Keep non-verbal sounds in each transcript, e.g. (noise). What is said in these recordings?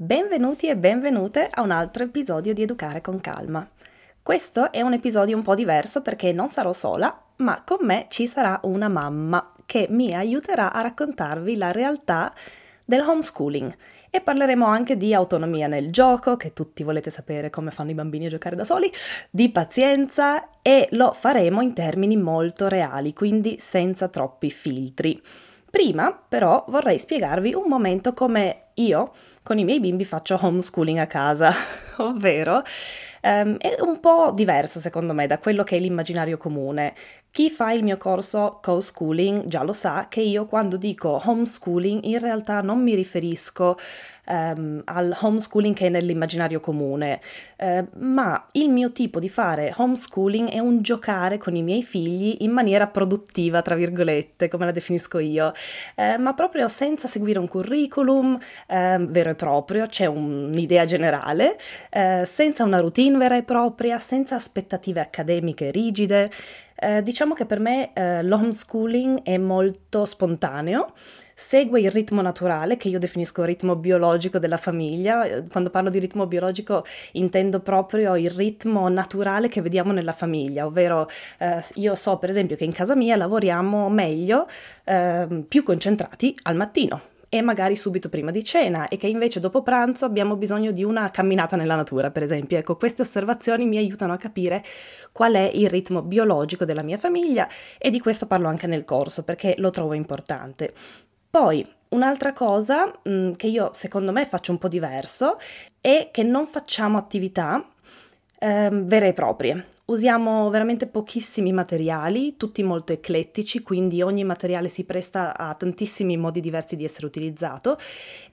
Benvenuti e benvenute a un altro episodio di Educare con Calma. Questo è un episodio un po' diverso perché non sarò sola, ma con me ci sarà una mamma che mi aiuterà a raccontarvi la realtà del homeschooling e parleremo anche di autonomia nel gioco, che tutti volete sapere come fanno i bambini a giocare da soli, di pazienza e lo faremo in termini molto reali, quindi senza troppi filtri. Prima però vorrei spiegarvi un momento come io con i miei bimbi faccio homeschooling a casa, (laughs) ovvero um, è un po' diverso secondo me da quello che è l'immaginario comune. Chi fa il mio corso co-schooling già lo sa che io quando dico homeschooling in realtà non mi riferisco um, al homeschooling che è nell'immaginario comune, uh, ma il mio tipo di fare homeschooling è un giocare con i miei figli in maniera produttiva, tra virgolette, come la definisco io, uh, ma proprio senza seguire un curriculum uh, vero e proprio, c'è un'idea generale, senza una routine vera e propria, senza aspettative accademiche rigide. Diciamo che per me l'homeschooling è molto spontaneo segue il ritmo naturale, che io definisco ritmo biologico della famiglia. Quando parlo di ritmo biologico intendo proprio il ritmo naturale che vediamo nella famiglia, ovvero eh, io so per esempio che in casa mia lavoriamo meglio, eh, più concentrati al mattino e magari subito prima di cena e che invece dopo pranzo abbiamo bisogno di una camminata nella natura, per esempio. Ecco, queste osservazioni mi aiutano a capire qual è il ritmo biologico della mia famiglia e di questo parlo anche nel corso perché lo trovo importante. Poi, un'altra cosa mh, che io secondo me faccio un po' diverso è che non facciamo attività eh, vere e proprie. Usiamo veramente pochissimi materiali, tutti molto eclettici, quindi ogni materiale si presta a tantissimi modi diversi di essere utilizzato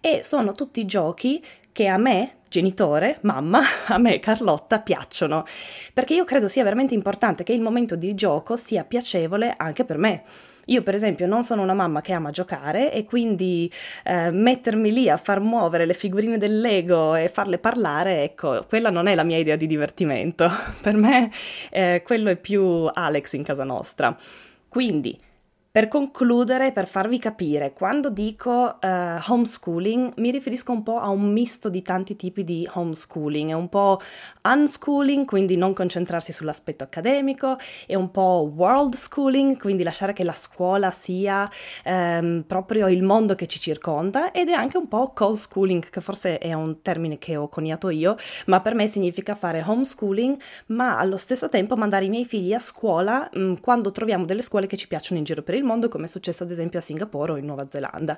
e sono tutti giochi che a me, genitore, mamma, (laughs) a me Carlotta piacciono, perché io credo sia veramente importante che il momento di gioco sia piacevole anche per me. Io per esempio non sono una mamma che ama giocare e quindi eh, mettermi lì a far muovere le figurine del Lego e farle parlare, ecco, quella non è la mia idea di divertimento. (laughs) per me eh, quello è più Alex in casa nostra. Quindi per concludere, per farvi capire, quando dico uh, homeschooling mi riferisco un po' a un misto di tanti tipi di homeschooling, è un po' unschooling, quindi non concentrarsi sull'aspetto accademico, è un po' world schooling, quindi lasciare che la scuola sia um, proprio il mondo che ci circonda, ed è anche un po' co-schooling, che forse è un termine che ho coniato io, ma per me significa fare homeschooling, ma allo stesso tempo mandare i miei figli a scuola um, quando troviamo delle scuole che ci piacciono in giro per il mondo, come è successo ad esempio a Singapore o in Nuova Zelanda.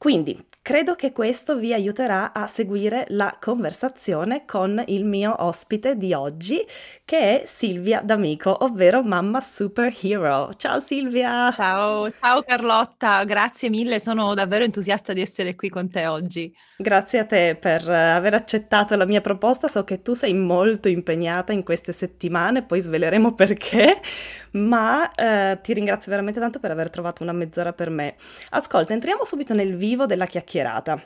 Quindi credo che questo vi aiuterà a seguire la conversazione con il mio ospite di oggi, che è Silvia D'Amico, ovvero Mamma Superhero. Ciao Silvia! Ciao, ciao Carlotta, grazie mille, sono davvero entusiasta di essere qui con te oggi. Grazie a te per aver accettato la mia proposta, so che tu sei molto impegnata in queste settimane, poi sveleremo (laughs) perché, ma eh, ti ringrazio veramente tanto per aver trovato una mezz'ora per me. Ascolta, entriamo subito nel video vivo della chiacchierata.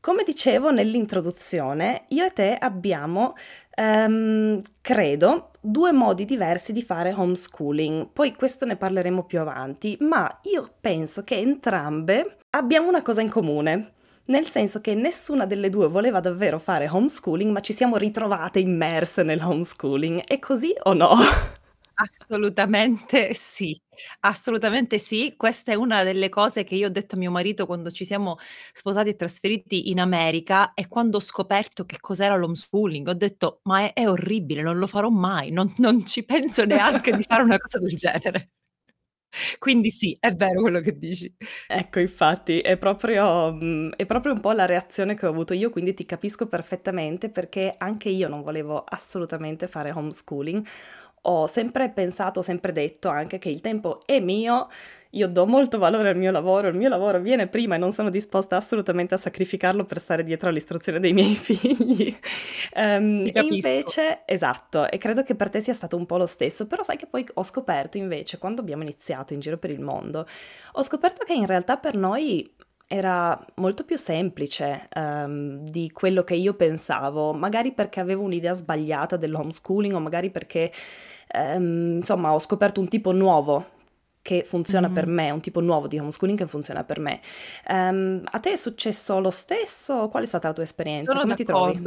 Come dicevo nell'introduzione, io e te abbiamo, um, credo, due modi diversi di fare homeschooling, poi questo ne parleremo più avanti, ma io penso che entrambe abbiamo una cosa in comune, nel senso che nessuna delle due voleva davvero fare homeschooling, ma ci siamo ritrovate immerse nel homeschooling. È così o no? (laughs) Assolutamente sì, assolutamente sì. Questa è una delle cose che io ho detto a mio marito quando ci siamo sposati e trasferiti in America e quando ho scoperto che cos'era l'homeschooling. Ho detto: "Ma è è orribile, non lo farò mai, non non ci penso neanche di fare una cosa del genere." (laughs) Quindi sì, è vero quello che dici. Ecco, infatti, è proprio, mhmm, è proprio un po' la reazione che ho avuto io, quindi ti capisco perfettamente perché anche io non volevo assolutamente fare homeschooling ho sempre pensato, sempre detto anche che il tempo è mio, io do molto valore al mio lavoro, il mio lavoro viene prima e non sono disposta assolutamente a sacrificarlo per stare dietro all'istruzione dei miei (laughs) figli. um, invece, esatto, e credo che per te sia stato un po' lo stesso, però sai che poi ho scoperto invece, quando abbiamo iniziato in giro per il mondo, ho scoperto che in realtà per noi era molto più semplice um, di quello che io pensavo, magari perché avevo un'idea sbagliata dell'homeschooling o magari perché um, insomma ho scoperto un tipo nuovo che funziona Mm. per me, un tipo nuovo di homeschooling che funziona per me. Ehm, a te è successo lo stesso? Qual è stata la tua esperienza? Sono Come ti trovi?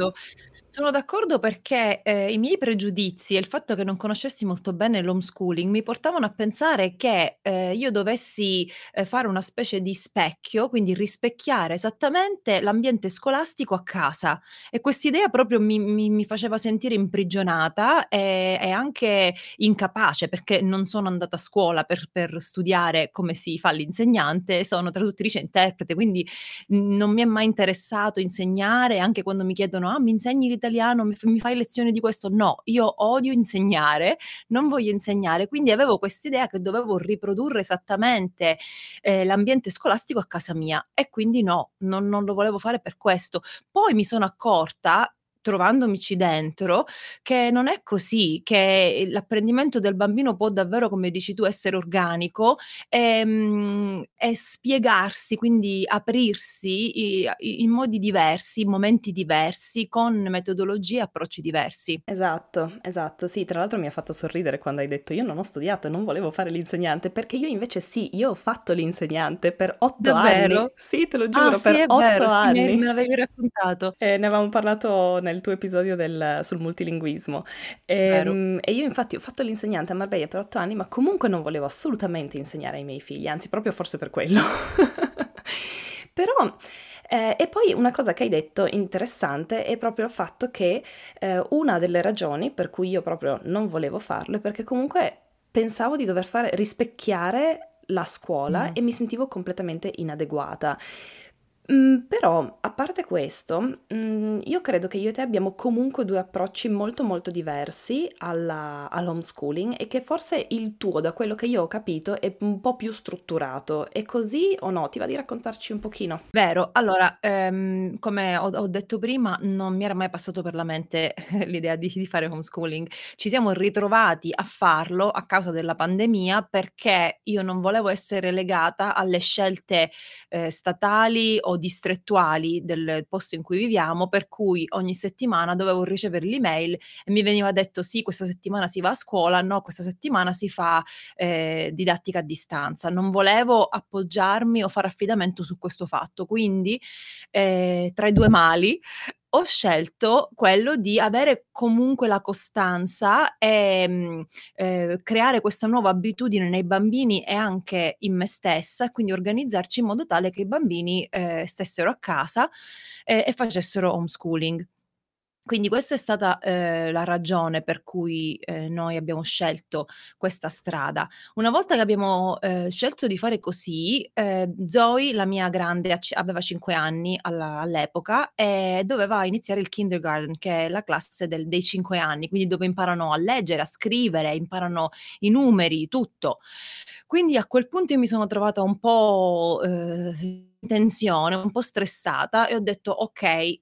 Sono d'accordo perché, ehm, i miei pregiudizi e il fatto che non conoscessi molto bene l'homeschooling mi portavano a pensare che, ehm, io dovessi, ehm, fare una specie di specchio, quindi rispecchiare esattamente l'ambiente scolastico a casa. E quest'idea proprio mi mi mi faceva sentire imprigionata, e e anche incapace, perché non sono andata a scuola per per studiare come si fa l'insegnante, sono traduttrice e interprete, quindi non mi è mai interessato insegnare, anche quando mi chiedono: "Ah, mi insegni l'italiano, mi f mi fai lezioni di questo?" No, io odio insegnare, non voglio insegnare, quindi avevo quest'idea che dovevo riprodurre esattamente, ehm, l'ambiente scolastico a casa mia e quindi no, non non lo volevo fare per questo. Poi mi sono accorta, trovandomici dentro, che non è così, che l'apprendimento del bambino può davvero, come dici tu, essere organico, ehm, e spiegarsi, quindi aprirsi in modi diversi, in momenti diversi, con metodologie e approcci diversi. Esatto, esatto. Sì, tra l'altro mi ha fatto sorridere quando hai detto: "Io non ho studiato e non volevo fare l'insegnante", perché io invece sì, io ho fatto l'insegnante per 8 anni. Davvero? Sì, te lo Ah giuro, sì, per è 8 vero, sì, me anni. me l'avevi raccontato. E ne avevamo parlato nel tuo episodio del sul multilinguismo. Vero. Ehm, e io infatti ho fatto l'insegnante a Marbella per 8 anni, ma comunque non volevo assolutamente insegnare ai miei figli, anzi proprio forse per quello. (laughs) Però eh, e poi una cosa che hai detto interessante è proprio il fatto che eh, una delle ragioni per cui io proprio non volevo farlo è perché comunque pensavo di dover fare rispecchiare la scuola Mh. e mi sentivo completamente inadeguata. Mm, però, a parte questo, mm, io credo che io e te abbiamo comunque due approcci molto molto diversi alla- all'homeschooling e che forse il tuo, da quello che io ho capito, è un po' più strutturato. È così o no? Ti va di raccontarci un pochino? Vero. Allora, ehm, come ho ho detto prima, non mi era mai passato per la mente (laughs) l'idea di di fare homeschooling. Ci siamo ritrovati a farlo a causa della pandemia, perché io non volevo essere legata alle scelte, ehm, statali o distrettuali del posto in cui viviamo, per cui ogni settimana dovevo ricevere l'email e mi veniva detto: "Sì, questa settimana si va a scuola, no, questa settimana si fa, ehm, didattica a distanza." Non volevo appoggiarmi o fare affidamento su questo fatto. Quindi, ehm, tra i 2 mali, ho scelto quello di avere comunque la costanza, ehm, ehm, creare questa nuova abitudine nei bambini e anche in me stessa, e quindi organizzarci in modo tale che i bambini, ehm, stessero a casa, ehm, e facessero homeschooling. Quindi questa è stata, ehm, la ragione per cui, ehm, noi abbiamo scelto questa strada. Una volta che abbiamo, ehm, scelto di fare così, ehm, Zoe, la mia grande, aveva 5 anni alla all'epoca e doveva iniziare il kindergarten, che è la classe del dei 5 anni, quindi dove imparano a leggere, a scrivere, imparano i numeri, tutto. Quindi a quel punto io mi sono trovata un po', in tensione, un po' stressata e ho detto: "Okay,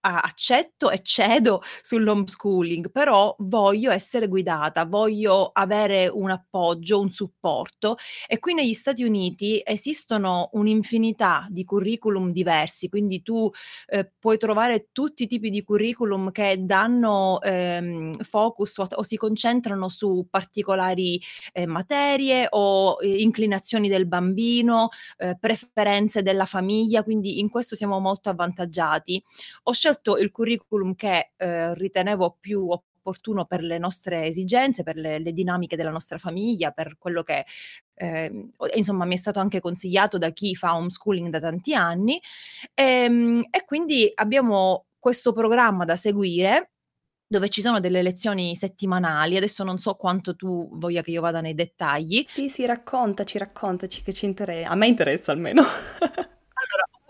accetto e cedo sull'homeschooling, però voglio essere guidata, voglio avere un appoggio, un supporto." E qui negli Stati Uniti esistono un'infinità di curriculum diversi, quindi tu, ehm, puoi trovare tutti i tipi di curriculum che danno, ehm, focus o o si concentrano su particolari, ehm, materie o, ehm, inclinazioni del bambino, ehm, preferenze della famiglia, quindi in questo siamo molto avvantaggiati. Ho scelto il curriculum che, ehm, ritenevo più opportuno per le nostre esigenze, per le le dinamiche della nostra famiglia, per quello che, o insomma mi è stato anche consigliato da chi fa homeschooling da tanti anni, ehm, e quindi abbiamo questo programma da seguire, dove ci sono delle lezioni settimanali. Adesso non so quanto tu voglia che io vada nei dettagli. Sì, sì, raccontaci, raccontaci che ci intere a me interessa almeno. (laughs)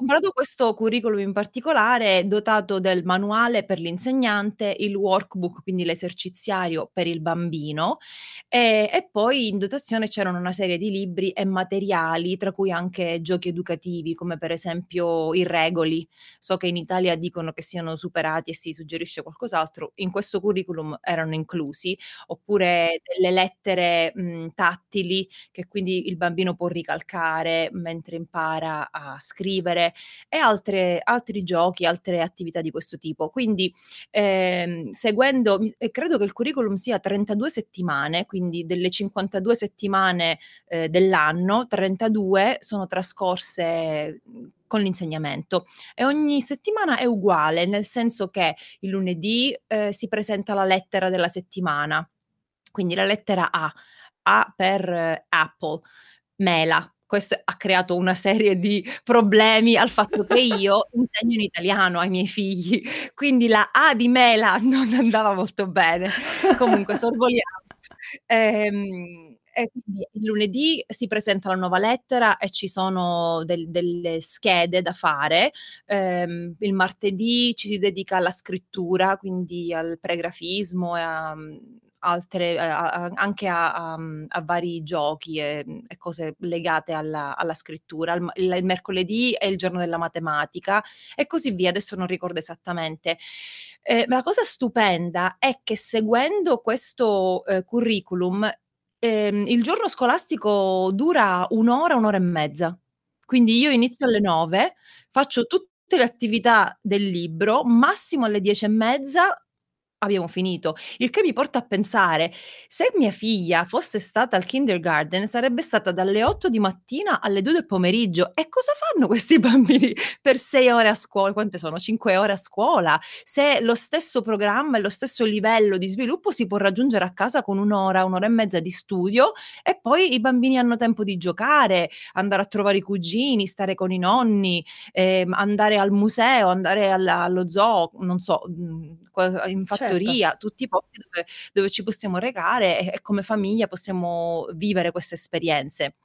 Comprato questo curriculum in particolare dotato del manuale per l'insegnante, il workbook, quindi l'eserciziario per il bambino, ehm, e poi in dotazione c'erano una serie di libri e materiali, tra cui anche giochi educativi, come per esempio i regoli. So che in Italia dicono che siano superati e si suggerisce qualcos'altro, in questo curriculum erano inclusi, oppure delle lettere, mhmm, tattili che quindi il bambino può ricalcare mentre impara a scrivere, e altre, altri giochi, altre attività di questo tipo. Quindi ehm, seguendo, credo che il curriculum sia 32 settimane, quindi delle 52 settimane eh, dell'anno, 32 sono trascorse con l'insegnamento e ogni settimana è uguale, nel senso che il lunedì eh, si presenta la lettera della settimana, quindi la lettera A, A per eh, Apple, mela. Questo ha creato una serie di problemi al fatto che (laughs) io insegno in italiano ai miei figli, quindi la A di mela non andava molto bene. Comunque sorvoliamo. Ehm, e quindi il lunedì si presenta la nuova lettera e ci sono del, delle schede da fare. Um, il martedì ci si dedica alla scrittura, quindi al pregrafismo e a, altre, a, a, anche a, a, vari giochi e, e cose legate alla, alla scrittura. Il, il, il, mercoledì è il giorno della matematica e così via, adesso non ricordo esattamente. Eh, la cosa stupenda è che seguendo questo eh, curriculum Ehm, il giorno scolastico dura un'ora, un'ora e mezza. Quindi io inizio alle 9, faccio tutte le attività del libro, massimo alle 10 e mezza abbiamo finito. Il che mi porta a pensare, se mia figlia fosse stata al kindergarten, sarebbe stata dalle 8 di mattina alle 2 del pomeriggio. E cosa fanno questi (laughs) bambini per 6 ore a scuola? Quante sono? 5 ore a scuola? Se lo stesso programma e lo stesso livello di sviluppo si può raggiungere a casa con un'ora, un'ora e mezza di studio e poi i bambini hanno tempo di giocare, andare a trovare i cugini, stare con i nonni, eh, andare al museo, andare alla, allo zoo, non so, mm, in fattoria. Certo fattoria, certo. tutti i posti dove, dove ci possiamo recare e, e come famiglia possiamo vivere queste esperienze.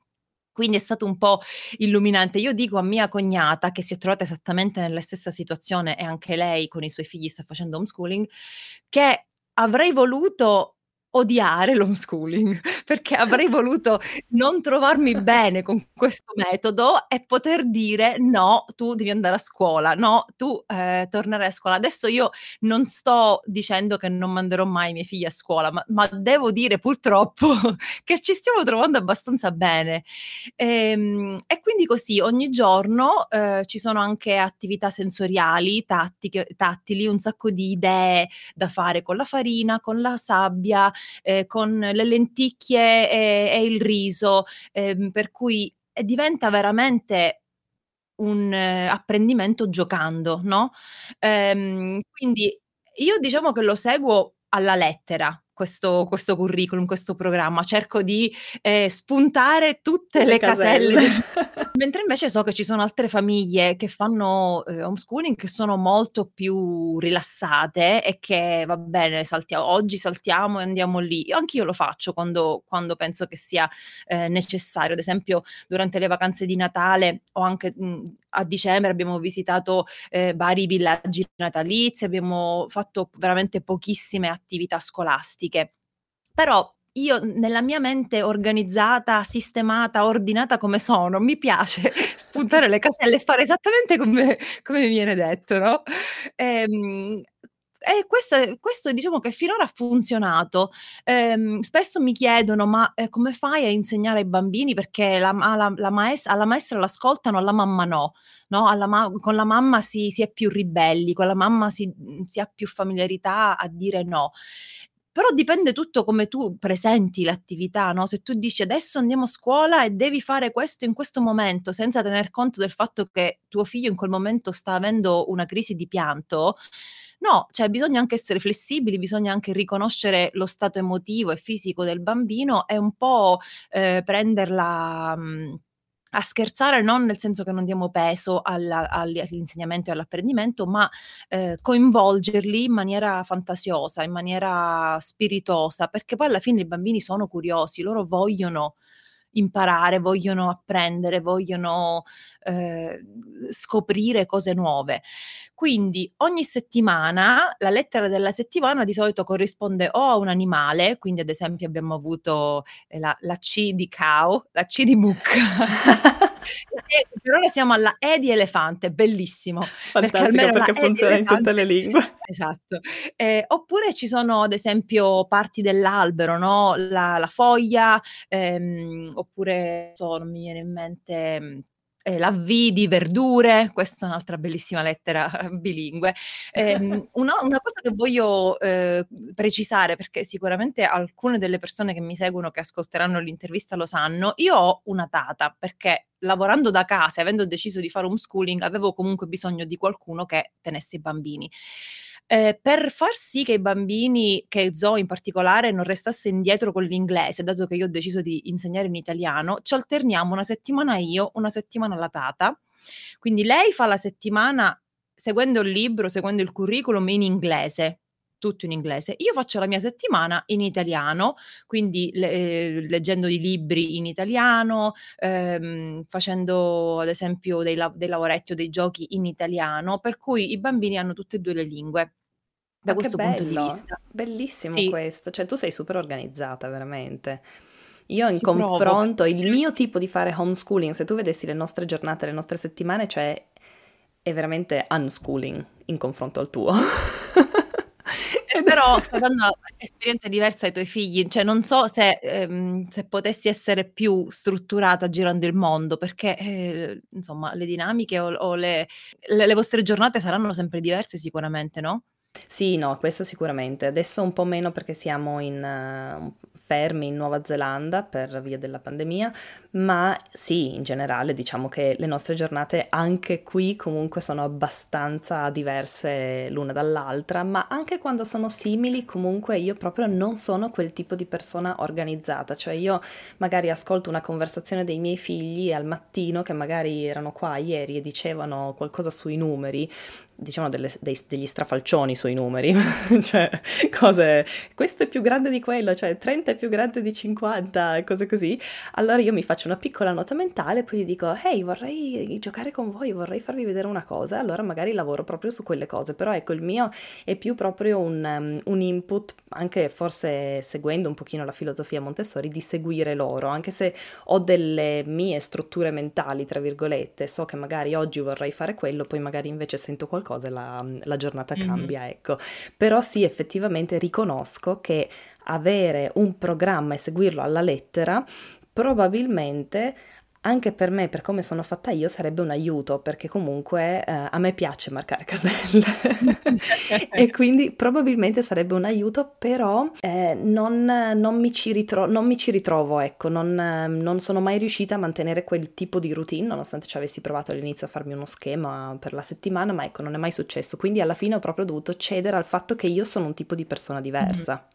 Quindi è stato un po' illuminante. Io dico a mia cognata, che si è trovata esattamente nella stessa situazione e anche lei con i suoi figli sta facendo homeschooling, che avrei voluto odiare l'homeschooling (laughs) perché avrei voluto non trovarmi bene con questo metodo e poter dire no, tu devi andare a scuola, no, tu eh, tornerai a scuola. Adesso io non sto dicendo che non manderò mai i miei figli a scuola, ma, ma devo dire purtroppo (laughs) che ci stiamo trovando abbastanza bene. E, ehm, e quindi così ogni giorno eh, ci sono anche attività sensoriali, tattiche, tattili, un sacco di idee da fare con la farina, con la sabbia, eh, con le lenticchie e, e il riso, eh, per cui eh, diventa veramente un eh, apprendimento giocando, no? Ehm, quindi io diciamo che lo seguo alla lettera, questo, questo, curriculum, questo programma, cerco di eh, spuntare tutte le, le caselle. caselle. (laughs) Mentre invece so che ci sono altre famiglie che fanno eh, homeschooling che sono molto più rilassate e che va bene, saltiamo, oggi saltiamo e andiamo lì. Anch'io lo faccio quando, quando penso che sia eh, necessario. Ad esempio, durante le vacanze di Natale o anche mh, a dicembre abbiamo visitato eh, vari villaggi natalizi, abbiamo fatto veramente pochissime attività scolastiche. Però io nella mia mente organizzata, sistemata, ordinata come sono, mi piace (laughs) spuntare le caselle e fare esattamente come, come mi viene detto, no? Ehm, e questo, questo, diciamo che finora ha funzionato. Ehm, spesso mi chiedono: ma eh, come fai a insegnare ai bambini? Perché la, la, la maestra, alla maestra l'ascoltano, alla mamma no. no? Alla ma- con la mamma si, si, è più ribelli, con la mamma si, si ha più familiarità a dire no. Però dipende tutto come tu presenti l'attività, no? Se tu dici adesso andiamo a scuola e devi fare questo in questo momento, senza tener conto del fatto che tuo figlio in quel momento sta avendo una crisi di pianto, no, cioè bisogna anche essere flessibili, bisogna anche riconoscere lo stato emotivo e fisico del bambino e un po' eh, prenderla... Mh, a scherzare non nel senso che non diamo peso alla, all'insegnamento e all'apprendimento, ma eh, coinvolgerli in maniera fantasiosa, in maniera spiritosa, perché poi alla fine i bambini sono curiosi, loro vogliono imparare, vogliono apprendere, vogliono eh, scoprire cose nuove. Quindi ogni settimana la lettera della settimana di solito corrisponde o a un animale, quindi ad esempio abbiamo avuto eh, la, la C di cow, la C di mucca. (laughs) per ora siamo alla E di elefante, bellissimo. Fantastico perché, perché funziona in tutte le lingue. (laughs) Esatto. Eh, oppure ci sono ad esempio parti dell'albero, no? la, la foglia, ehm, oppure so, non mi viene in mente eh, la V di verdure, questa è un'altra bellissima lettera (laughs) bilingue. Eh, (laughs) una, una, cosa che voglio eh, precisare, perché sicuramente alcune delle persone che mi seguono, che ascolteranno l'intervista lo sanno, io ho una tata, perché lavorando da casa, avendo deciso di fare homeschooling, avevo comunque bisogno di qualcuno che tenesse i bambini. Eh, per far sì che i bambini, che Zoe in particolare, non restasse indietro con l'inglese, dato che io ho deciso di insegnare in italiano, ci alterniamo una settimana io, una settimana la tata. Quindi lei fa la settimana seguendo il libro, seguendo il curriculum in inglese, tutto in inglese. Io faccio la mia settimana in italiano, quindi le, eh, leggendo i libri in italiano, ehm, facendo ad esempio dei, dei lavoretti o dei giochi in italiano, per cui i bambini hanno tutte e due le lingue da Ma questo punto di vista. Bellissimo sì. questo, cioè tu sei super organizzata veramente. Io in Ci confronto, provo. il mio tipo di fare homeschooling, se tu vedessi le nostre giornate, le nostre settimane, cioè è veramente unschooling in confronto al tuo. Però (laughs) sta dando esperienze diverse ai tuoi figli, cioè non so se, ehm, se potessi essere più strutturata girando il mondo, perché eh, insomma le dinamiche o, o le, le, le vostre giornate saranno sempre diverse sicuramente, no? Sì, no, questo sicuramente. Adesso un po' meno perché siamo in, uh, fermi in Nuova Zelanda per via della pandemia, ma sì, in generale diciamo che le nostre giornate anche qui comunque sono abbastanza diverse l'una dall'altra, ma anche quando sono simili comunque io proprio non sono quel tipo di persona organizzata, cioè io magari ascolto una conversazione dei miei figli al mattino che magari erano qua ieri e dicevano qualcosa sui numeri diciamo delle, dei, degli strafalcioni sui numeri, (laughs) cioè cose, questo è più grande di quello, cioè 30 è più grande di 50, cose così, allora io mi faccio una piccola nota mentale, poi gli dico, hey vorrei giocare con voi, vorrei farvi vedere una cosa, allora magari lavoro proprio su quelle cose, però ecco il mio è più proprio un, um, un input, anche forse seguendo un pochino la filosofia Montessori, di seguire loro, anche se ho delle mie strutture mentali, tra virgolette, so che magari oggi vorrei fare quello, poi magari invece sento qualcosa qualcosa la, la giornata mm-hmm. cambia, ecco. Però sì, effettivamente riconosco che avere un programma e seguirlo alla lettera probabilmente anche per me, per come sono fatta io, sarebbe un aiuto, perché comunque eh, a me piace marcare (laughs) caselle (laughs) e quindi probabilmente sarebbe un aiuto, però eh, non, non, mi ritro- non, mi ci ritrovo, ecco, non, non, sono mai riuscita a mantenere quel tipo di routine, nonostante ci avessi provato all'inizio a farmi uno schema per la settimana, ma ecco, non è mai successo, quindi alla fine ho proprio dovuto cedere al fatto che io sono un tipo di persona diversa. Mm-hmm.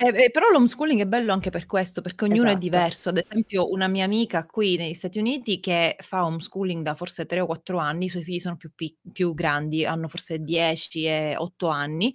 Eh, eh, però l'homeschooling è bello anche per questo, perché ognuno è esatto. diverso. Ad esempio, una mia amica qui negli Stati Uniti che fa homeschooling da forse 3 o 4 anni, i suoi figli sono più, pic- più grandi, hanno forse 10 e 8 anni.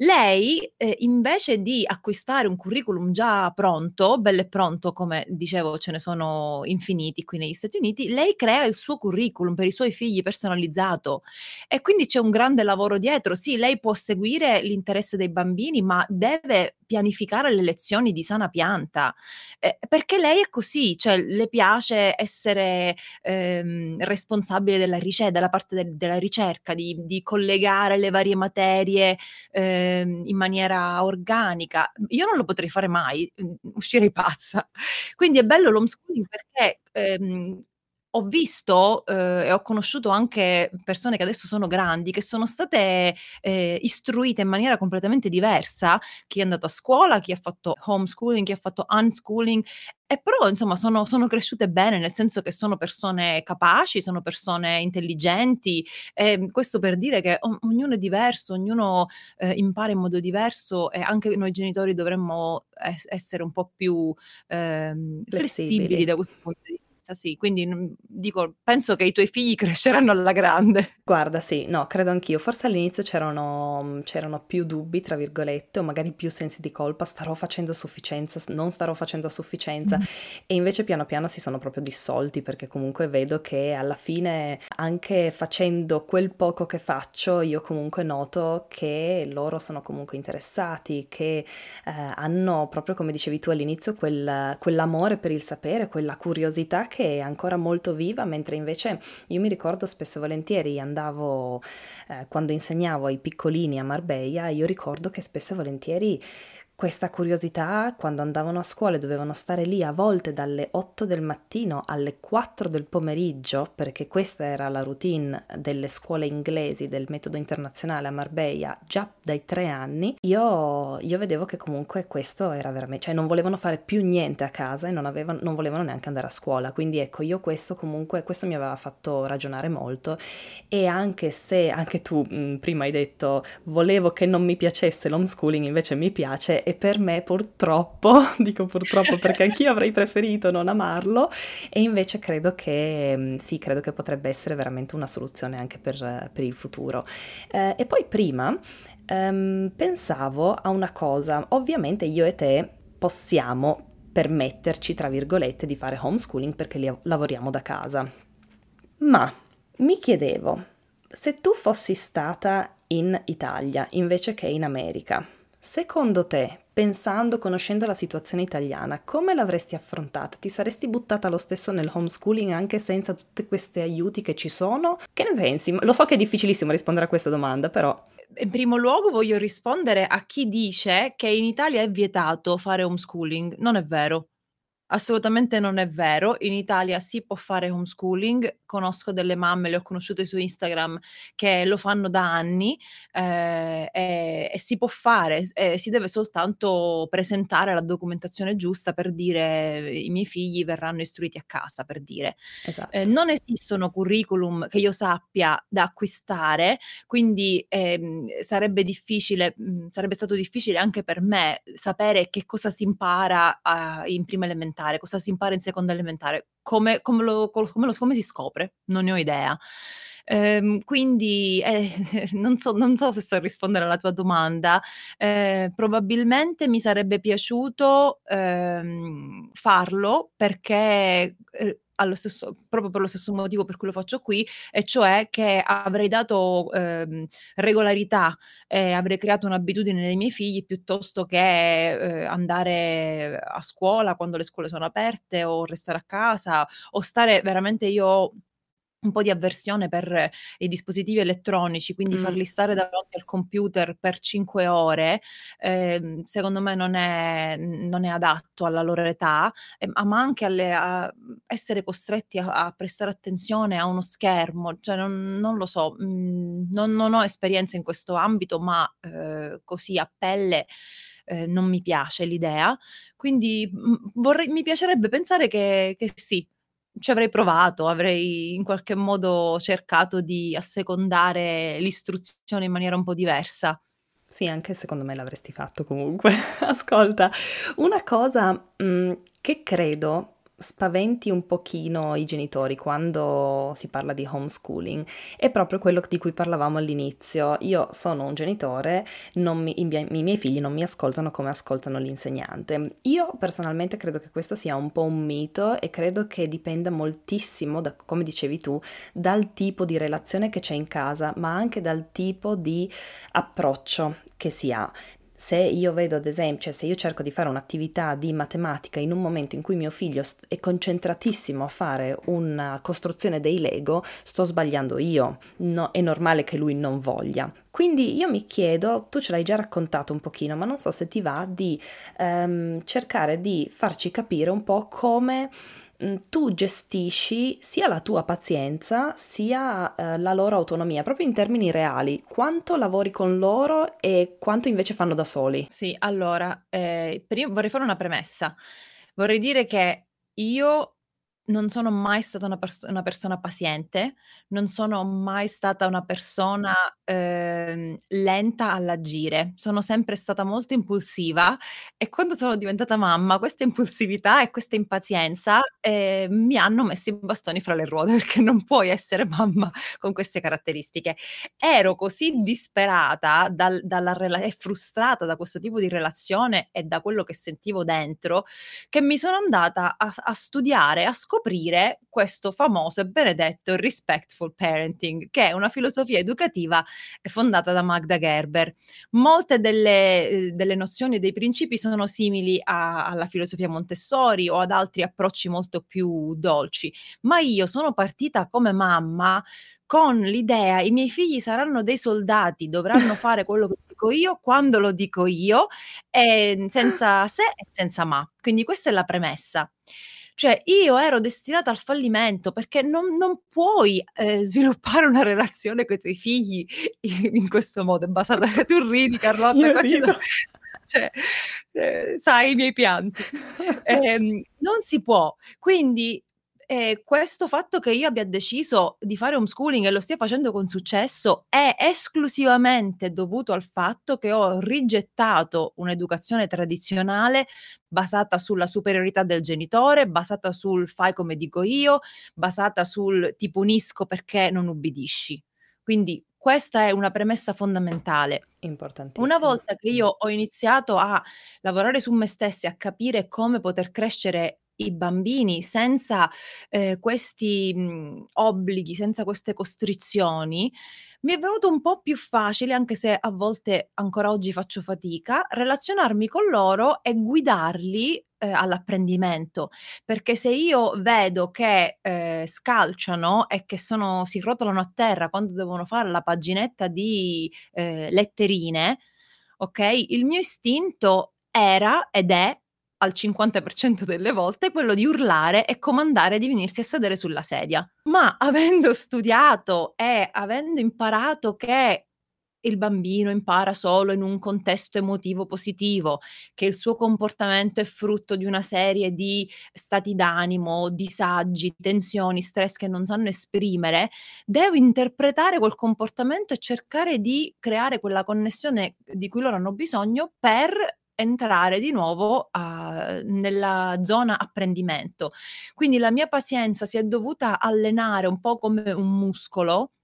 Lei, eh, invece di acquistare un curriculum già pronto, bello e pronto, come dicevo, ce ne sono infiniti qui negli Stati Uniti, lei crea il suo curriculum per i suoi figli personalizzato e quindi c'è un grande lavoro dietro. Sì, lei può seguire l'interesse dei bambini, ma deve pianificare le lezioni di sana pianta, eh, perché lei è così, cioè le piace essere ehm, responsabile della ricerca, della parte de- della ricerca, di, di, collegare le varie materie. Eh, Ehm, in maniera organica. Io non lo potrei fare mai, mhmm, uscirei pazza. Quindi è bello l'homeschooling perché ehm, ho visto eh, e ho conosciuto anche persone che adesso sono grandi, che sono state eh, istruite in maniera completamente diversa, chi è andato a scuola, chi ha fatto homeschooling, chi ha fatto unschooling, e però insomma sono, sono cresciute bene, nel senso che sono persone capaci, sono persone intelligenti, e questo per dire che o- ognuno è diverso, ognuno eh, impara in modo diverso e anche noi genitori dovremmo es- essere un po' più ehm, flessibili. da questo punto di vista abbastanza, sì. Quindi mhmm, dico, penso che i tuoi figli (laughs) cresceranno alla grande. Guarda, sì, no, credo anch'io. Forse all'inizio c'erano, mhmm, c'erano più dubbi, tra virgolette, o magari più sensi di colpa, starò facendo a sufficienza, non starò facendo a sufficienza. Mm. E invece piano piano si sono proprio dissolti perché comunque vedo che alla fine, anche facendo quel poco che faccio, io comunque noto che loro sono comunque interessati, che eh, hanno proprio come dicevi tu all'inizio quel, quell'amore per il sapere, quella curiosità che che è ancora molto viva, mentre invece io mi ricordo spesso e volentieri andavo, eh, quando insegnavo ai piccolini a Marbella, io ricordo che spesso e volentieri questa curiosità quando andavano a scuola e dovevano stare lì a volte dalle 8 del mattino alle 4 del pomeriggio, perché questa era la routine delle scuole inglesi del metodo internazionale a Marbella già dai tre anni, io, io vedevo che comunque questo era veramente, cioè non volevano fare più niente a casa e non, avevano, non volevano neanche andare a scuola, quindi ecco io questo comunque, questo mi aveva fatto ragionare molto e anche se anche tu mh, prima hai detto volevo che non mi piacesse l'homeschooling, invece mi piace e per me purtroppo, (laughs) dico purtroppo perché anch'io avrei preferito non amarlo e invece credo che mm, sì, credo che potrebbe essere veramente una soluzione anche per, per il futuro. Eh, e poi prima ehm, pensavo a una cosa, ovviamente io e te possiamo permetterci, tra virgolette, di fare homeschooling perché li, lavoriamo da casa. Ma mi chiedevo, se tu fossi stata in Italia invece che in America, Secondo te, pensando, conoscendo la situazione italiana, come l'avresti affrontata? Ti saresti buttata lo stesso nel homeschooling anche senza tutti questi aiuti che ci sono? Che ne pensi? Lo so che è difficilissimo rispondere a questa domanda, però... In primo luogo voglio rispondere a chi dice che in Italia è vietato fare homeschooling. Non è vero. Assolutamente non è vero. In Italia si può fare homeschooling. Conosco delle mamme, le ho conosciute su Instagram, che lo fanno da anni eh, e, e, si può fare. Eh, si deve soltanto presentare la documentazione giusta per dire i miei figli verranno istruiti a casa, per dire. Esatto. Eh, non esistono curriculum che io sappia da acquistare, quindi ehm, sarebbe difficile, mh, mm, sarebbe stato difficile anche per me sapere che cosa si impara a, in prima elementare elementare, cosa si impara in seconda elementare, come, come, lo, come, lo, come si scopre, non ne ho idea. Ehm, quindi eh, (laughs) non, so, non, so, se so rispondere alla tua domanda, eh, probabilmente mi sarebbe piaciuto ehm, farlo perché eh, stesso, proprio per lo stesso motivo per cui lo faccio qui, e cioè che avrei dato eh, regolarità, eh, avrei creato un'abitudine nei miei figli piuttosto che eh, andare a scuola quando le scuole sono aperte o restare a casa o stare veramente io un po' di avversione per i dispositivi elettronici, quindi mm. farli stare davanti al computer per 5 ore, eh, secondo me non è, non è, adatto alla loro età, eh, ma anche alle, a essere costretti a, a, prestare attenzione a uno schermo, cioè non, non lo so, mh, mm, non, non, ho esperienza in questo ambito, ma eh, così a pelle. Eh, non mi piace l'idea, quindi mh, mm, vorrei, mi piacerebbe pensare che, che sì, ci avrei provato, avrei in qualche modo cercato di assecondare l'istruzione in maniera un po' diversa. Sì, anche secondo me l'avresti fatto comunque. (laughs) Ascolta, una cosa mh, mm, che credo spaventi un pochino i genitori quando si parla di homeschooling è proprio quello di cui parlavamo all'inizio. Io sono un genitore, mi, i, miei, i, miei, figli non mi ascoltano come ascoltano l'insegnante. Io personalmente credo che questo sia un po' un mito e credo che dipenda moltissimo, da, come dicevi tu, dal tipo di relazione che c'è in casa, ma anche dal tipo di approccio che si ha se io vedo ad esempio, cioè se io cerco di fare un'attività di matematica in un momento in cui mio figlio è concentratissimo a fare una costruzione dei Lego, sto sbagliando io, no, è normale che lui non voglia. Quindi io mi chiedo, tu ce l'hai già raccontato un pochino, ma non so se ti va di um, cercare di farci capire un po' come tu gestisci sia la tua pazienza sia eh, la loro autonomia, proprio in termini reali, quanto lavori con loro e quanto invece fanno da soli. Sì, allora, eh, vorrei fare una premessa. Vorrei dire che io non sono mai stata una, pers- una persona paziente, non sono mai stata una persona eh, lenta all'agire, sono sempre stata molto impulsiva e quando sono diventata mamma questa impulsività e questa impazienza eh, mi hanno messo i bastoni fra le ruote (laughs) perché non puoi essere mamma con queste caratteristiche. Ero così disperata dal, rela- e frustrata da questo tipo di relazione e da quello che sentivo dentro che mi sono andata a, a studiare, a scoprire scoprire questo famoso e benedetto respectful parenting, che è una filosofia educativa fondata da Magda Gerber. Molte delle, eh, delle nozioni e dei principi sono simili a, alla filosofia Montessori o ad altri approcci molto più dolci, ma io sono partita come mamma con l'idea i miei figli saranno dei soldati, dovranno (laughs) fare quello che dico io, quando lo dico io, e senza se e senza ma. Quindi questa è la premessa. Cioè io ero destinata al fallimento perché non, non puoi eh, sviluppare una relazione con i tuoi figli in, questo modo, è basata (laughs) tu ridi Carlotta, Io qua rido. do- (laughs) cioè, eh, sai i miei pianti. (laughs) Ehm, non si può. Quindi eh, questo fatto che io abbia deciso di fare homeschooling e lo stia facendo con successo è esclusivamente dovuto al fatto che ho rigettato un'educazione tradizionale basata sulla superiorità del genitore, basata sul fai come dico io, basata sul ti punisco perché non ubbidisci. Quindi questa è una premessa fondamentale. Una volta che io ho iniziato a lavorare su me stessa e a capire come poter crescere i bambini senza eh, questi mh, obblighi, senza queste costrizioni, mi è venuto un po' più facile, anche se a volte ancora oggi faccio fatica, relazionarmi con loro e guidarli eh, all'apprendimento. Perché se io vedo che eh, scalciano e che sono, si rotolano a terra quando devono fare la paginetta di eh, letterine, ok? Il mio istinto era ed è al 50% delle volte quello di urlare e comandare di venirsi a sedere sulla sedia. Ma avendo (laughs) studiato e avendo imparato che il bambino impara solo in un contesto emotivo positivo, che il suo comportamento è frutto di una serie di stati d'animo, disagi, tensioni, stress che non sanno esprimere, devo interpretare quel comportamento e cercare di creare quella connessione di cui loro hanno bisogno per entrare di nuovo uh, nella zona apprendimento. Quindi la mia pazienza si è dovuta allenare un po' come un muscolo,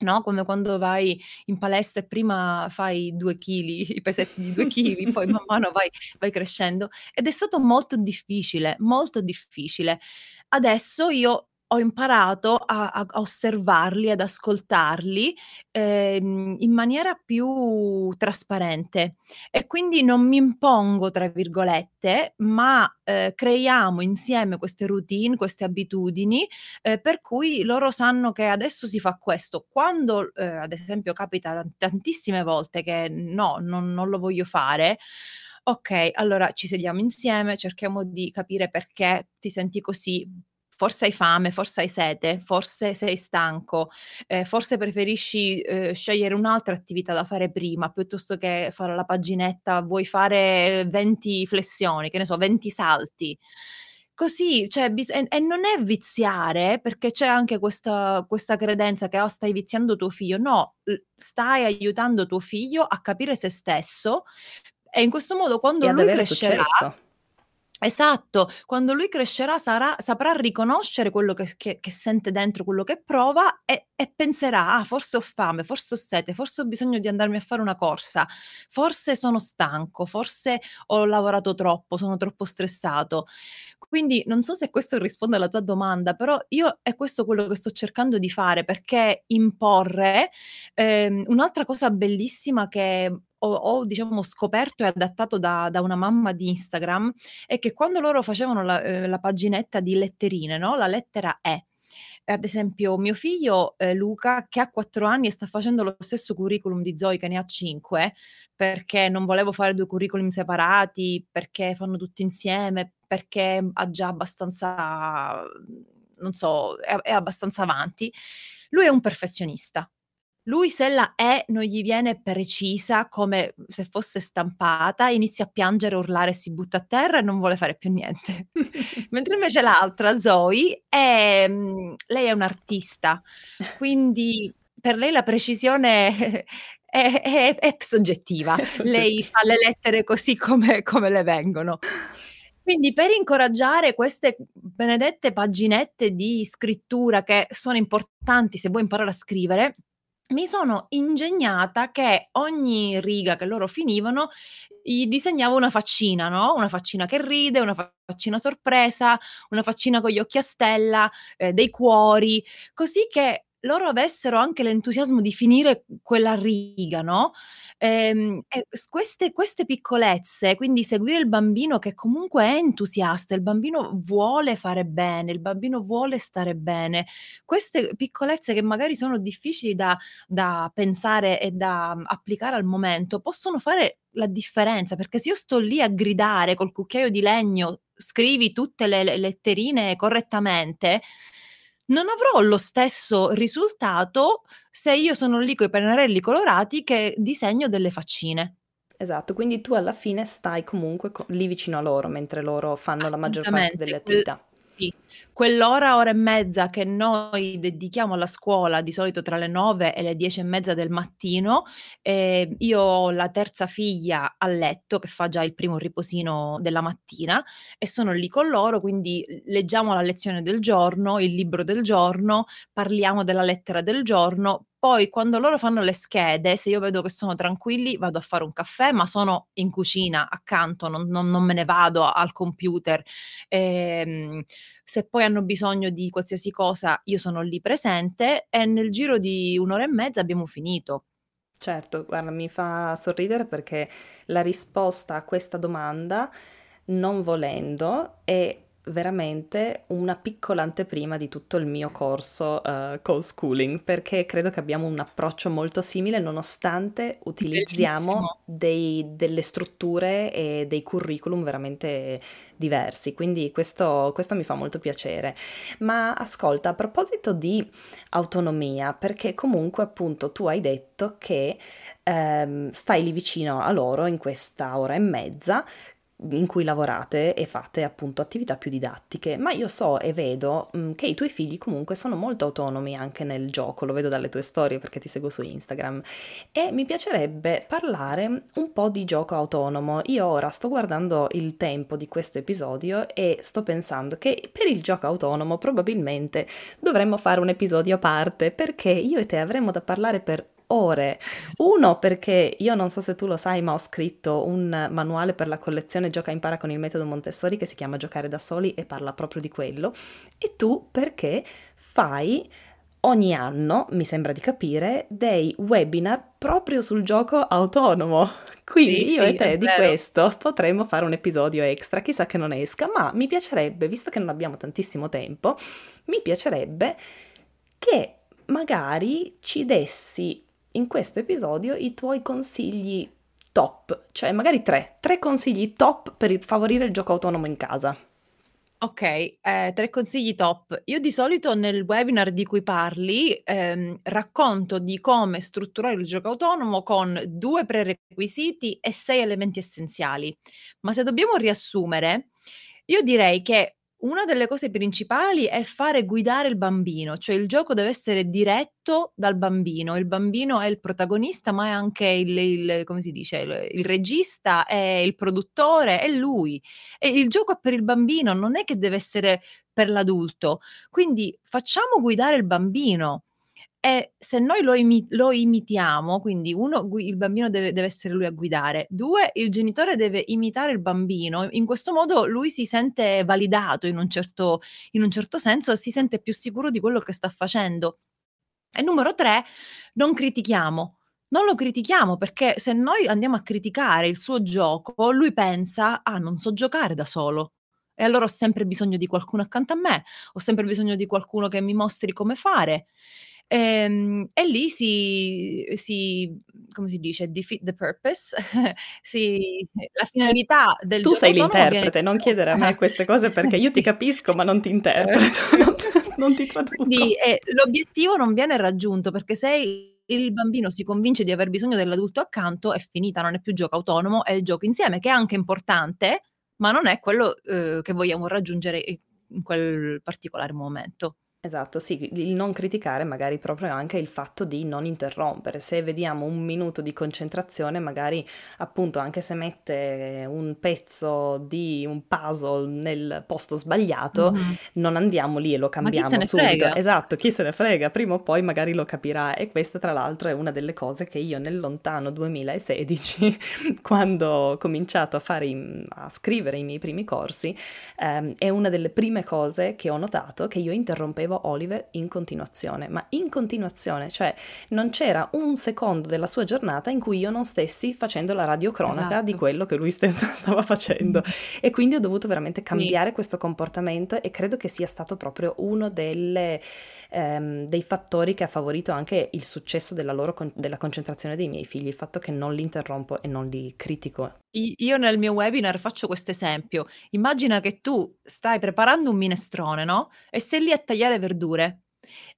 no? Come quando vai in palestra e prima fai due chili, i pesetti di due (laughs) chili, poi man mano vai, vai crescendo. Ed è stato molto difficile, molto difficile. Adesso io ho imparato a, a osservarli, ad ascoltarli ehm, in maniera più trasparente e quindi non mi impongo, tra virgolette, ma eh, creiamo insieme queste routine, queste abitudini eh, per cui loro sanno che adesso si fa questo. Quando, eh, ad esempio, capita tantissime volte che no, non, non lo voglio fare, ok, allora ci sediamo insieme, cerchiamo di capire perché ti senti così, forse hai fame, forse hai sete, forse sei stanco, eh, forse preferisci eh, scegliere un'altra attività da fare prima piuttosto che fare la paginetta, vuoi fare 20 flessioni, che ne so, 20 salti. Così, cioè, bis- e, e non è viziare, perché c'è anche questa, questa credenza che oh, stai viziando tuo figlio. No, stai aiutando tuo figlio a capire se stesso e in questo modo quando e lui crescerà... Successo Esatto, quando lui crescerà sarà saprà riconoscere quello che che che sente dentro, quello che prova e e penserà: "Ah, forse ho fame, forse ho sete, forse ho bisogno di andarmi a fare una corsa, forse sono stanco, forse ho lavorato troppo, sono troppo stressato". Quindi non so se questo risponde alla tua domanda, però io è questo quello che sto cercando di fare, perché imporre ehm, un'altra cosa bellissima che ho, ho, diciamo scoperto e adattato da, da, una mamma di Instagram è che quando loro facevano la, eh, la paginetta di letterine, no? la lettera E, ad esempio mio figlio eh, Luca che ha 4 anni e sta facendo lo stesso curriculum di Zoe che ne ha 5 perché non volevo fare due curriculum separati perché fanno tutti insieme perché ha già abbastanza non so è, è abbastanza avanti lui è un perfezionista lui se la E non gli viene precisa come se fosse stampata, inizia a piangere, urlare, si butta a terra e non vuole fare più niente. (laughs) Mentre invece l'altra, Zoe, è, mm, lei è un'artista, quindi per lei la precisione (laughs) è, è, è soggettiva. Lei fa le lettere così come, come le vengono. Quindi per incoraggiare queste benedette paginette di scrittura che sono importanti se vuoi imparare a scrivere, mi sono ingegnata che ogni riga che loro finivano gli disegnavo una faccina, no? Una faccina che ride, una faccina sorpresa, una faccina con gli occhi a stella, eh, dei cuori, così che loro avessero anche l'entusiasmo di finire quella riga, no? Ehm, queste, queste piccolezze, quindi seguire il bambino che comunque è entusiasta, il bambino vuole fare bene, il bambino vuole stare bene, queste piccolezze che magari sono difficili da, da pensare e da mm, applicare al momento possono fare la differenza, perché se io sto lì a gridare col cucchiaio di legno, scrivi tutte le letterine correttamente, non avrò lo stesso risultato se io sono lì con i pennarelli colorati che disegno delle faccine. Esatto, quindi tu alla fine stai comunque lì vicino a loro mentre loro fanno la maggior parte delle attività. Sì, quell'ora, ora e mezza che noi dedichiamo alla scuola, di solito tra le 9 e le 10 e mezza del mattino, eh, io ho la terza figlia a letto che fa già il primo riposino della mattina e sono lì con loro, quindi leggiamo la lezione del giorno, il libro del giorno, parliamo della lettera del giorno, poi quando loro fanno le schede, se io vedo che sono tranquilli, vado a fare un caffè, ma sono in cucina accanto, non, non, non me ne vado al computer. Ehm, se poi hanno bisogno di qualsiasi cosa, io sono lì presente e nel giro di un'ora e mezza abbiamo finito. Certo, guarda, mi fa sorridere perché la risposta a questa domanda, non volendo, è veramente una piccola anteprima di tutto il mio corso uh, co-schooling perché credo che abbiamo un approccio molto simile nonostante utilizziamo dei, delle strutture e dei curriculum veramente diversi. Quindi questo, questo mi fa molto piacere. Ma ascolta a proposito di autonomia perché comunque appunto tu hai detto che ehm, stai lì vicino a loro in questa ora e mezza in cui lavorate e fate appunto attività più didattiche, ma io so e vedo mh, mm, che i tuoi figli comunque sono molto autonomi anche nel gioco, lo vedo dalle tue storie perché ti seguo su Instagram e mi piacerebbe parlare un po' di gioco autonomo. Io ora sto guardando il tempo di questo episodio e sto pensando che per il gioco autonomo probabilmente dovremmo fare un episodio a parte perché io e te avremmo da parlare per ore. Uno perché io non so se tu lo sai, ma ho scritto un manuale per la collezione Gioca impara con il metodo Montessori che si chiama Giocare da soli e parla proprio di quello. E tu perché fai ogni anno, mi sembra di capire, dei webinar proprio sul gioco autonomo. Quindi sì, io sì, e te di questo potremmo fare un episodio extra, chissà che non esca, ma mi piacerebbe, visto che non abbiamo tantissimo tempo, mi piacerebbe che magari ci dessi in questo episodio i tuoi consigli top, cioè magari tre, tre consigli top per favorire il gioco autonomo in casa. Ok, eh, tre consigli top. Io di solito nel webinar di cui parli ehm, racconto di come strutturare il gioco autonomo con due prerequisiti e sei elementi essenziali. Ma se dobbiamo riassumere, io direi che una delle cose principali è fare guidare il bambino, cioè il gioco deve essere diretto dal bambino. Il bambino è il protagonista, ma è anche il, il come si dice, il, il regista, è il produttore, è lui. E il gioco è per il bambino, non è che deve essere per l'adulto. Quindi facciamo guidare il bambino. E se noi lo, imi- lo imitiamo, quindi uno, il bambino deve, deve, essere lui a guidare, due, il genitore deve imitare il bambino, in questo modo lui si sente validato in un certo, in un certo senso e si sente più sicuro di quello che sta facendo. E numero tre, non critichiamo. Non lo critichiamo perché se noi andiamo a criticare il suo gioco, lui pensa, ah, non so giocare da solo. E allora ho sempre bisogno di qualcuno accanto a me, ho sempre bisogno di qualcuno che mi mostri come fare. Ehm, e lì si, si, come si dice, defeat the purpose, (laughs) si, la finalità del Tu sei l'interprete, viene... non chiedere a me (laughs) queste cose perché io ti capisco ma non ti interpreto, non, (laughs) non ti traduco. Quindi eh, l'obiettivo non viene raggiunto perché se il bambino si convince di aver bisogno dell'adulto accanto è finita, non è più gioco autonomo, è il gioco insieme che è anche importante, ma non è quello eh, che vogliamo raggiungere in quel particolare momento. Esatto, sì, il non criticare magari proprio anche il fatto di non interrompere. Se vediamo un minuto di concentrazione, magari appunto anche se mette un pezzo di un puzzle nel posto sbagliato, mm-hmm. non andiamo lì e lo cambiamo Ma chi subito. Frega? Esatto, chi se ne frega, prima o poi magari lo capirà. E questa tra l'altro è una delle cose che io nel lontano 2016, (laughs) quando ho cominciato a, fare, a scrivere i miei primi corsi, ehm, è una delle prime cose che ho notato che io interrompevo seguivo Oliver in continuazione, ma in continuazione, cioè non c'era un secondo della sua giornata in cui io non stessi facendo la radiocronaca esatto. di quello che lui stesso (laughs) stava facendo e quindi ho dovuto veramente cambiare sì. questo comportamento e credo che sia stato proprio uno delle, ehm, dei fattori che ha favorito anche il successo della, loro con- della concentrazione dei miei figli, il fatto che non li interrompo e non li critico. Io nel mio webinar faccio questo esempio. Immagina che tu stai preparando un minestrone, no? E sei lì a tagliare verdure.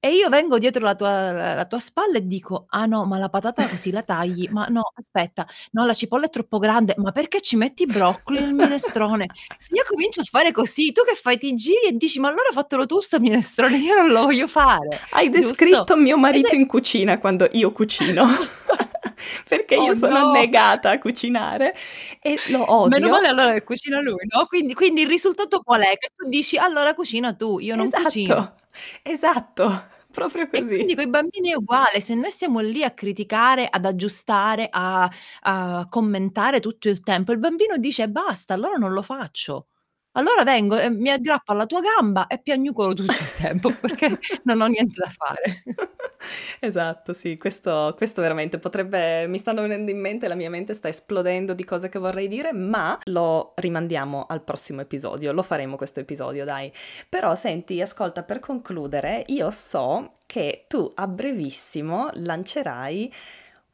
E io vengo dietro la tua la tua spalla e dico: "Ah no, ma la patata così la tagli, ma no, aspetta, no la cipolla è troppo grande, ma perché ci metti i broccoli nel minestrone?" Se io comincio a fare così, tu che fai? Ti giri e dici: "Ma allora fatelo tu 'sto minestrone, io non lo voglio fare." Hai descritto giusto? mio marito è in cucina quando io cucino. (laughs) perché io oh, sono no. negata a cucinare e lo odio. Meno male allora che cucina lui, no? Quindi, quindi, il risultato qual è? Che tu dici allora cucina tu, io non esatto, cucino. Esatto, (laughs) proprio così. E quindi con i bambini è uguale, se noi stiamo lì a criticare, ad aggiustare, a, a commentare tutto il tempo, il bambino dice basta, allora non lo faccio. Allora vengo e mi aggrappo alla tua gamba e piagnucolo tutto il tempo (laughs) perché non ho niente da fare. Esatto, sì, questo, questo veramente potrebbe, mi stanno venendo in mente, la mia mente sta esplodendo di cose che vorrei dire, ma lo rimandiamo al prossimo episodio, lo faremo questo episodio, dai. Però senti, ascolta, per concludere, io so che tu a brevissimo lancerai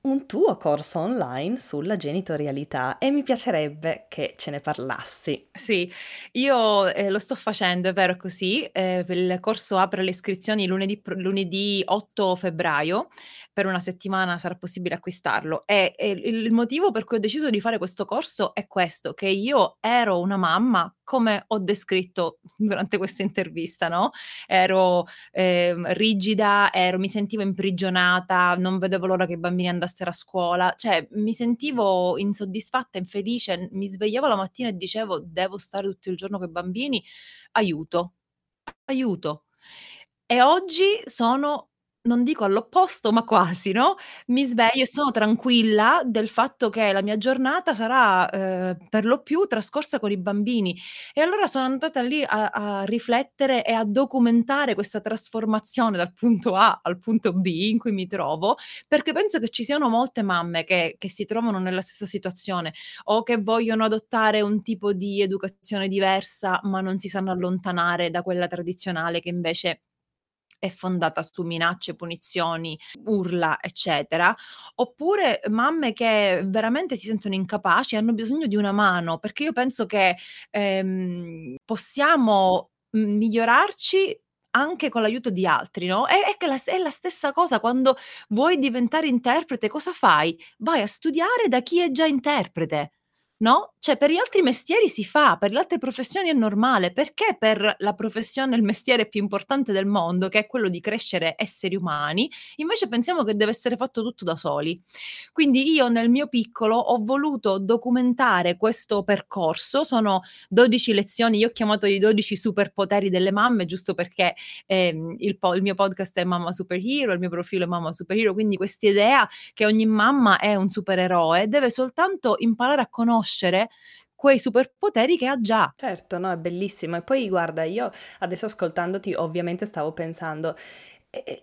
un tuo corso online sulla genitorialità e mi piacerebbe che ce ne parlassi. Sì, io eh, lo sto facendo, è vero così. Eh, il corso apre le iscrizioni lunedì, lunedì 8 febbraio, per una settimana sarà possibile acquistarlo. E, e il motivo per cui ho deciso di fare questo corso è questo, che io ero una mamma, come ho descritto durante questa intervista, no? Ero eh, rigida, ero, mi sentivo imprigionata, non vedevo l'ora che i bambini andassero a scuola, cioè mi sentivo insoddisfatta, infelice, mi svegliavo la mattina e dicevo devo stare tutto il giorno con i bambini, aiuto, aiuto. E oggi sono non dico all'opposto, ma quasi, no, mi sveglio e sono tranquilla del fatto che la mia giornata sarà, ehm, per lo più trascorsa con i bambini. E allora sono andata lì a a riflettere e a documentare questa trasformazione dal punto A al punto B in cui mi trovo, perché penso che ci siano molte mamme che che si trovano nella stessa situazione o che vogliono adottare un tipo di educazione diversa, ma non si sanno allontanare da quella tradizionale che invece è fondata su minacce, punizioni, urla, eccetera, oppure mamme che veramente si sentono incapaci e hanno bisogno di una mano, perché io penso che ehm, possiamo migliorarci anche con l'aiuto di altri, no? È, è, la, è la stessa cosa quando vuoi diventare interprete, cosa fai? Vai a studiare da chi è già interprete No, cioè per gli altri mestieri si fa, per le altre professioni è normale, perché per la professione, il mestiere più importante del mondo, che è quello di crescere esseri umani, invece pensiamo che deve essere fatto tutto da soli. Quindi io nel mio piccolo ho voluto documentare questo percorso, sono 12 lezioni, io ho chiamato i 12 superpoteri delle mamme, giusto perché ehm, il, po- il mio podcast è Mamma Superhero, il mio profilo è Mamma Superhero, quindi questa idea che ogni mamma è un supereroe deve soltanto imparare a conoscere conoscere quei superpoteri che ha già. Certo, no, è bellissimo. E poi guarda, io adesso ascoltandoti ovviamente stavo pensando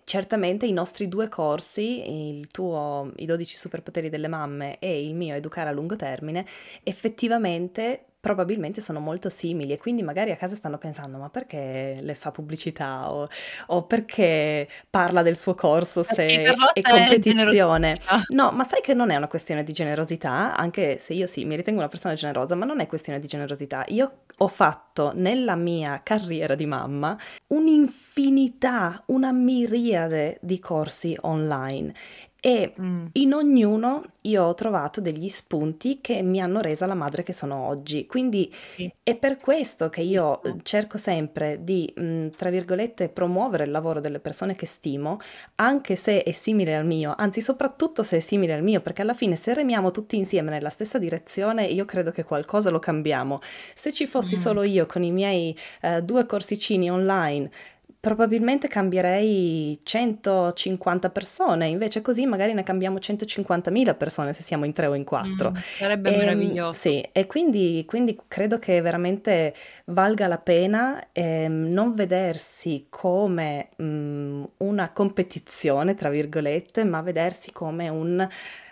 certamente i nostri due corsi, il tuo I 12 superpoteri delle mamme e il mio Educare a lungo termine, effettivamente probabilmente sono molto simili e quindi magari a casa stanno pensando ma perché le fa pubblicità o, o perché parla del suo corso se è competizione. No, ma sai che non è una questione di generosità, anche se io sì, mi ritengo una persona generosa, ma non è questione di generosità. Io ho fatto nella mia carriera di mamma un'infinità, una miriade di corsi online e mm. in ognuno io ho trovato degli spunti che mi hanno resa la madre che sono oggi. Quindi sì. è per questo che io cerco sempre di, mh, mm, tra virgolette, promuovere il lavoro delle persone che stimo, anche se è simile al mio, anzi soprattutto se è simile al mio, perché alla fine se remiamo tutti insieme nella stessa direzione, io credo che qualcosa lo cambiamo. Se ci fossi mm. solo io con i miei uh, due corsicini online, probabilmente cambierei 150 persone, invece così magari ne cambiamo 150.000 persone se siamo in tre o in quattro. Mm, sarebbe e, ehm, meraviglioso. Sì, e quindi, quindi, credo che veramente valga la pena eh, non vedersi come mh, mm, una competizione, tra virgolette, ma vedersi come un,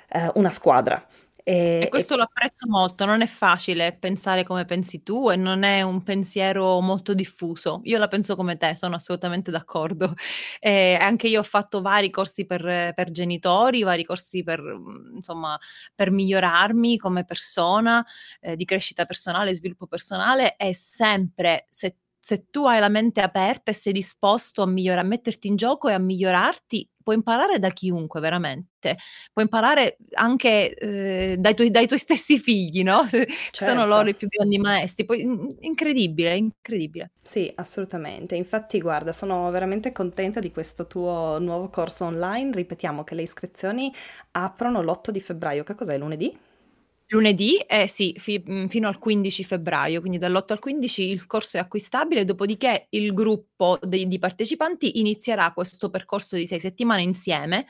eh, una squadra. E, e questo e... lo apprezzo molto, non è facile pensare come pensi tu e non è un pensiero molto diffuso. Io la penso come te, sono assolutamente d'accordo. (laughs) E anche io ho fatto vari corsi per, per genitori, vari corsi per, insomma, per migliorarmi come persona, eh, di crescita personale, sviluppo personale e sempre se se tu hai la mente aperta e sei disposto a, migliora- a metterti in gioco e a migliorarti, puoi imparare da chiunque veramente, puoi imparare anche eh, dai, tuoi, dai, tuoi, (laughs) stessi figli, no? Certo. Sono loro i più grandi maestri, poi, incredibile, incredibile. Sì, assolutamente. Infatti, guarda, sono veramente contenta di questo tuo nuovo corso online. Ripetiamo che le iscrizioni aprono l'8 di febbraio, che cos'è lunedì? Lunedì, eh sì, fi- mm, fino al 15 febbraio, quindi dall'8 al 15 il corso è acquistabile, dopodiché il gruppo de- di partecipanti inizierà questo percorso di sei settimane insieme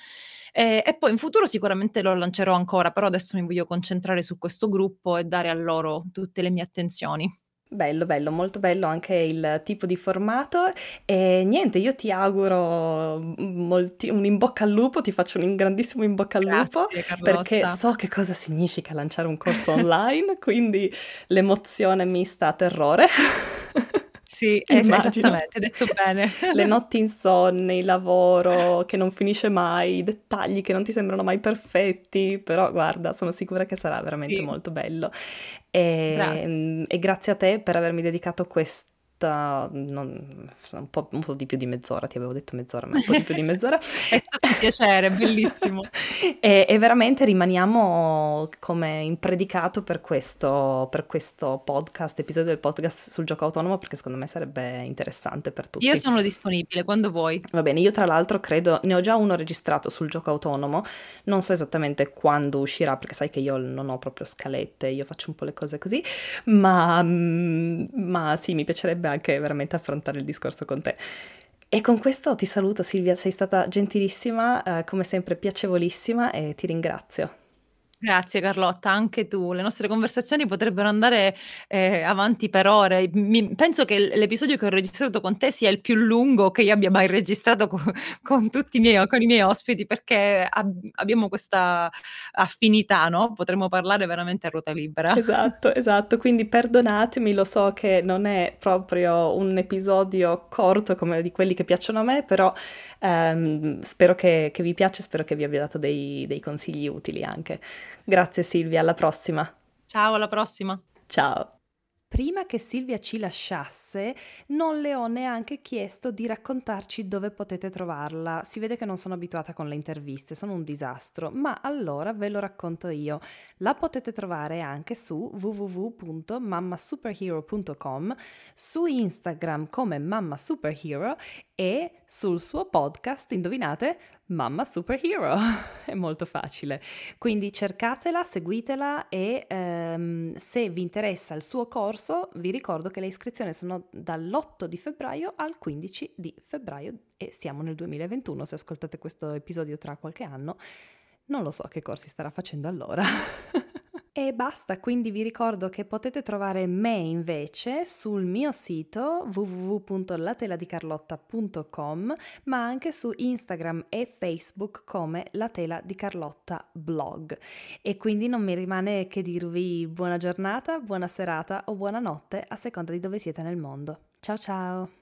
eh, e poi in futuro sicuramente lo lancerò ancora, però adesso mi voglio concentrare su questo gruppo e dare a loro tutte le mie attenzioni. Bello, bello, molto bello anche il tipo di formato e niente, io ti auguro molti, un in bocca al lupo, ti faccio un grandissimo in bocca al lupo Grazie, perché so che cosa significa lanciare un corso (laughs) online, quindi l'emozione mista a terrore. Sì, (laughs) esattamente, hai detto bene. (laughs) Le notti insonni, il lavoro che non finisce mai, i dettagli che non ti sembrano mai perfetti, però guarda, sono sicura che sarà veramente sì. molto bello. E grazie. e grazie a te per avermi dedicato questo non, un, po', un, po', di più di mezz'ora, ti avevo detto mezz'ora, ma un po' di più di mezz'ora. (laughs) è stato un piacere, bellissimo. (laughs) e, e, veramente rimaniamo come impredicato per questo, per questo podcast, episodio del podcast sul gioco autonomo, perché secondo me sarebbe interessante per tutti. Io sono disponibile quando vuoi. Va bene, io tra l'altro credo, ne ho già uno registrato sul gioco autonomo, non so esattamente quando uscirà, perché sai che io non ho proprio scalette, io faccio un po' le cose così, ma, ma sì, mi piacerebbe anche veramente affrontare il discorso con te. E con questo ti saluto Silvia, sei stata gentilissima, eh, come sempre piacevolissima e ti ringrazio. Grazie Carlotta, anche tu. Le nostre conversazioni potrebbero andare eh, avanti per ore. Mi, penso che l'episodio che ho registrato con te sia il più lungo che io abbia mai registrato con, (laughs) con tutti i miei, con i miei ospiti perché ab, abbiamo questa affinità, no? Potremmo parlare veramente a ruota libera. Esatto, esatto. Quindi perdonatemi, lo so che non è proprio un episodio corto come di quelli che piacciono a me, però ehm, spero che, che, vi piace, spero che vi abbia dato dei, dei consigli utili anche. Grazie Silvia, alla prossima. Ciao, alla prossima. Ciao. Prima che Silvia ci lasciasse, non le ho neanche chiesto di raccontarci dove potete trovarla. Si vede che non sono abituata con le interviste, sono un disastro, ma allora ve lo racconto io. La potete trovare anche su www.mammasuperhero.com, su Instagram come Mamma Superhero e sul suo podcast, indovinate, Mamma Superhero. (laughs) È molto facile. Quindi cercatela, seguitela e ehm, se vi interessa il suo corso, vi ricordo che le iscrizioni sono dall'8 di febbraio al 15 di febbraio e siamo nel 2021. Se ascoltate questo episodio tra qualche anno, non lo so che corsi starà facendo allora. (laughs) E basta, quindi vi ricordo che potete trovare me invece sul mio sito www.lateladicarlotta.com ma anche su Instagram e Facebook come La Tela di Carlotta blog. E quindi non mi rimane che dirvi buona giornata, buona serata o buonanotte a seconda di dove siete nel mondo. Ciao ciao!